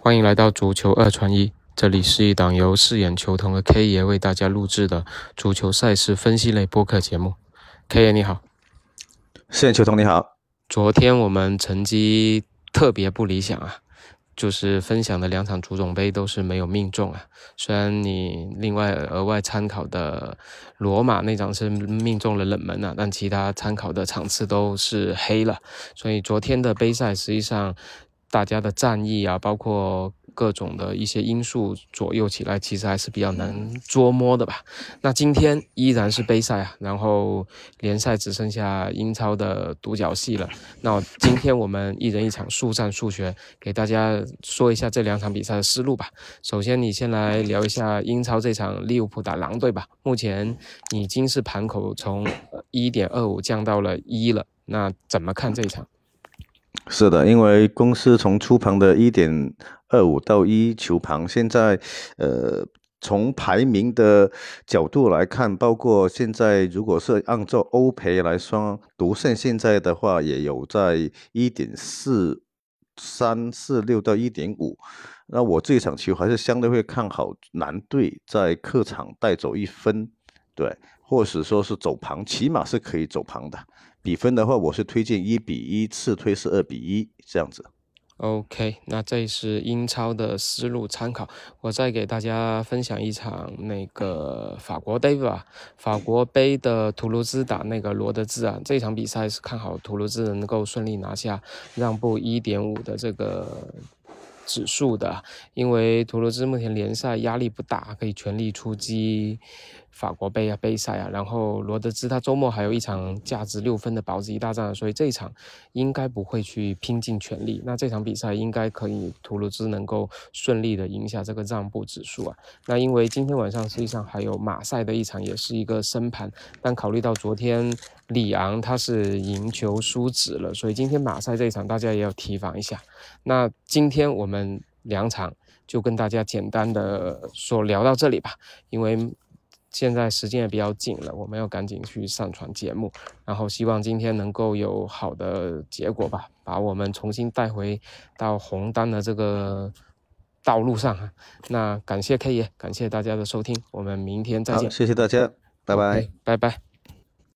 欢迎来到足球二传一，这里是一档由饰演球童的 K 爷为大家录制的足球赛事分析类播客节目。K 爷你好，饰演球童你好。昨天我们成绩特别不理想啊，就是分享的两场足总杯都是没有命中啊。虽然你另外额外参考的罗马那场是命中了冷门啊，但其他参考的场次都是黑了，所以昨天的杯赛实际上。大家的战役啊，包括各种的一些因素左右起来，其实还是比较难捉摸的吧。那今天依然是杯赛啊，然后联赛只剩下英超的独角戏了。那今天我们一人一场速战速决，给大家说一下这两场比赛的思路吧。首先，你先来聊一下英超这场利物浦打狼队吧。目前已经是盘口从一点二五降到了一了，那怎么看这一场？是的，因为公司从出盘的一点二五到一球盘，现在，呃，从排名的角度来看，包括现在如果是按照欧赔来算，独胜现在的话也有在一点四三四六到一点五。那我这场球还是相对会看好蓝队在客场带走一分，对，或者说是走盘，起码是可以走盘的。比分的话，我是推荐一比一，次推是二比一这样子。OK，那这是英超的思路参考。我再给大家分享一场那个法国杯吧，法国杯的图卢兹打那个罗德兹啊，这场比赛是看好图卢兹能够顺利拿下让步一点五的这个指数的，因为图卢兹目前联赛压力不大，可以全力出击。法国杯啊，杯赛啊，然后罗德兹他周末还有一场价值六分的保级大战，所以这一场应该不会去拼尽全力。那这场比赛应该可以图卢兹能够顺利的赢下这个让步指数啊。那因为今天晚上实际上还有马赛的一场，也是一个升盘，但考虑到昨天里昂他是赢球输指了，所以今天马赛这一场大家也要提防一下。那今天我们两场就跟大家简单的说聊到这里吧，因为。现在时间也比较紧了，我们要赶紧去上传节目，然后希望今天能够有好的结果吧，把我们重新带回到红单的这个道路上啊。那感谢 K 爷，感谢大家的收听，我们明天再见。谢谢大家，拜拜，拜拜。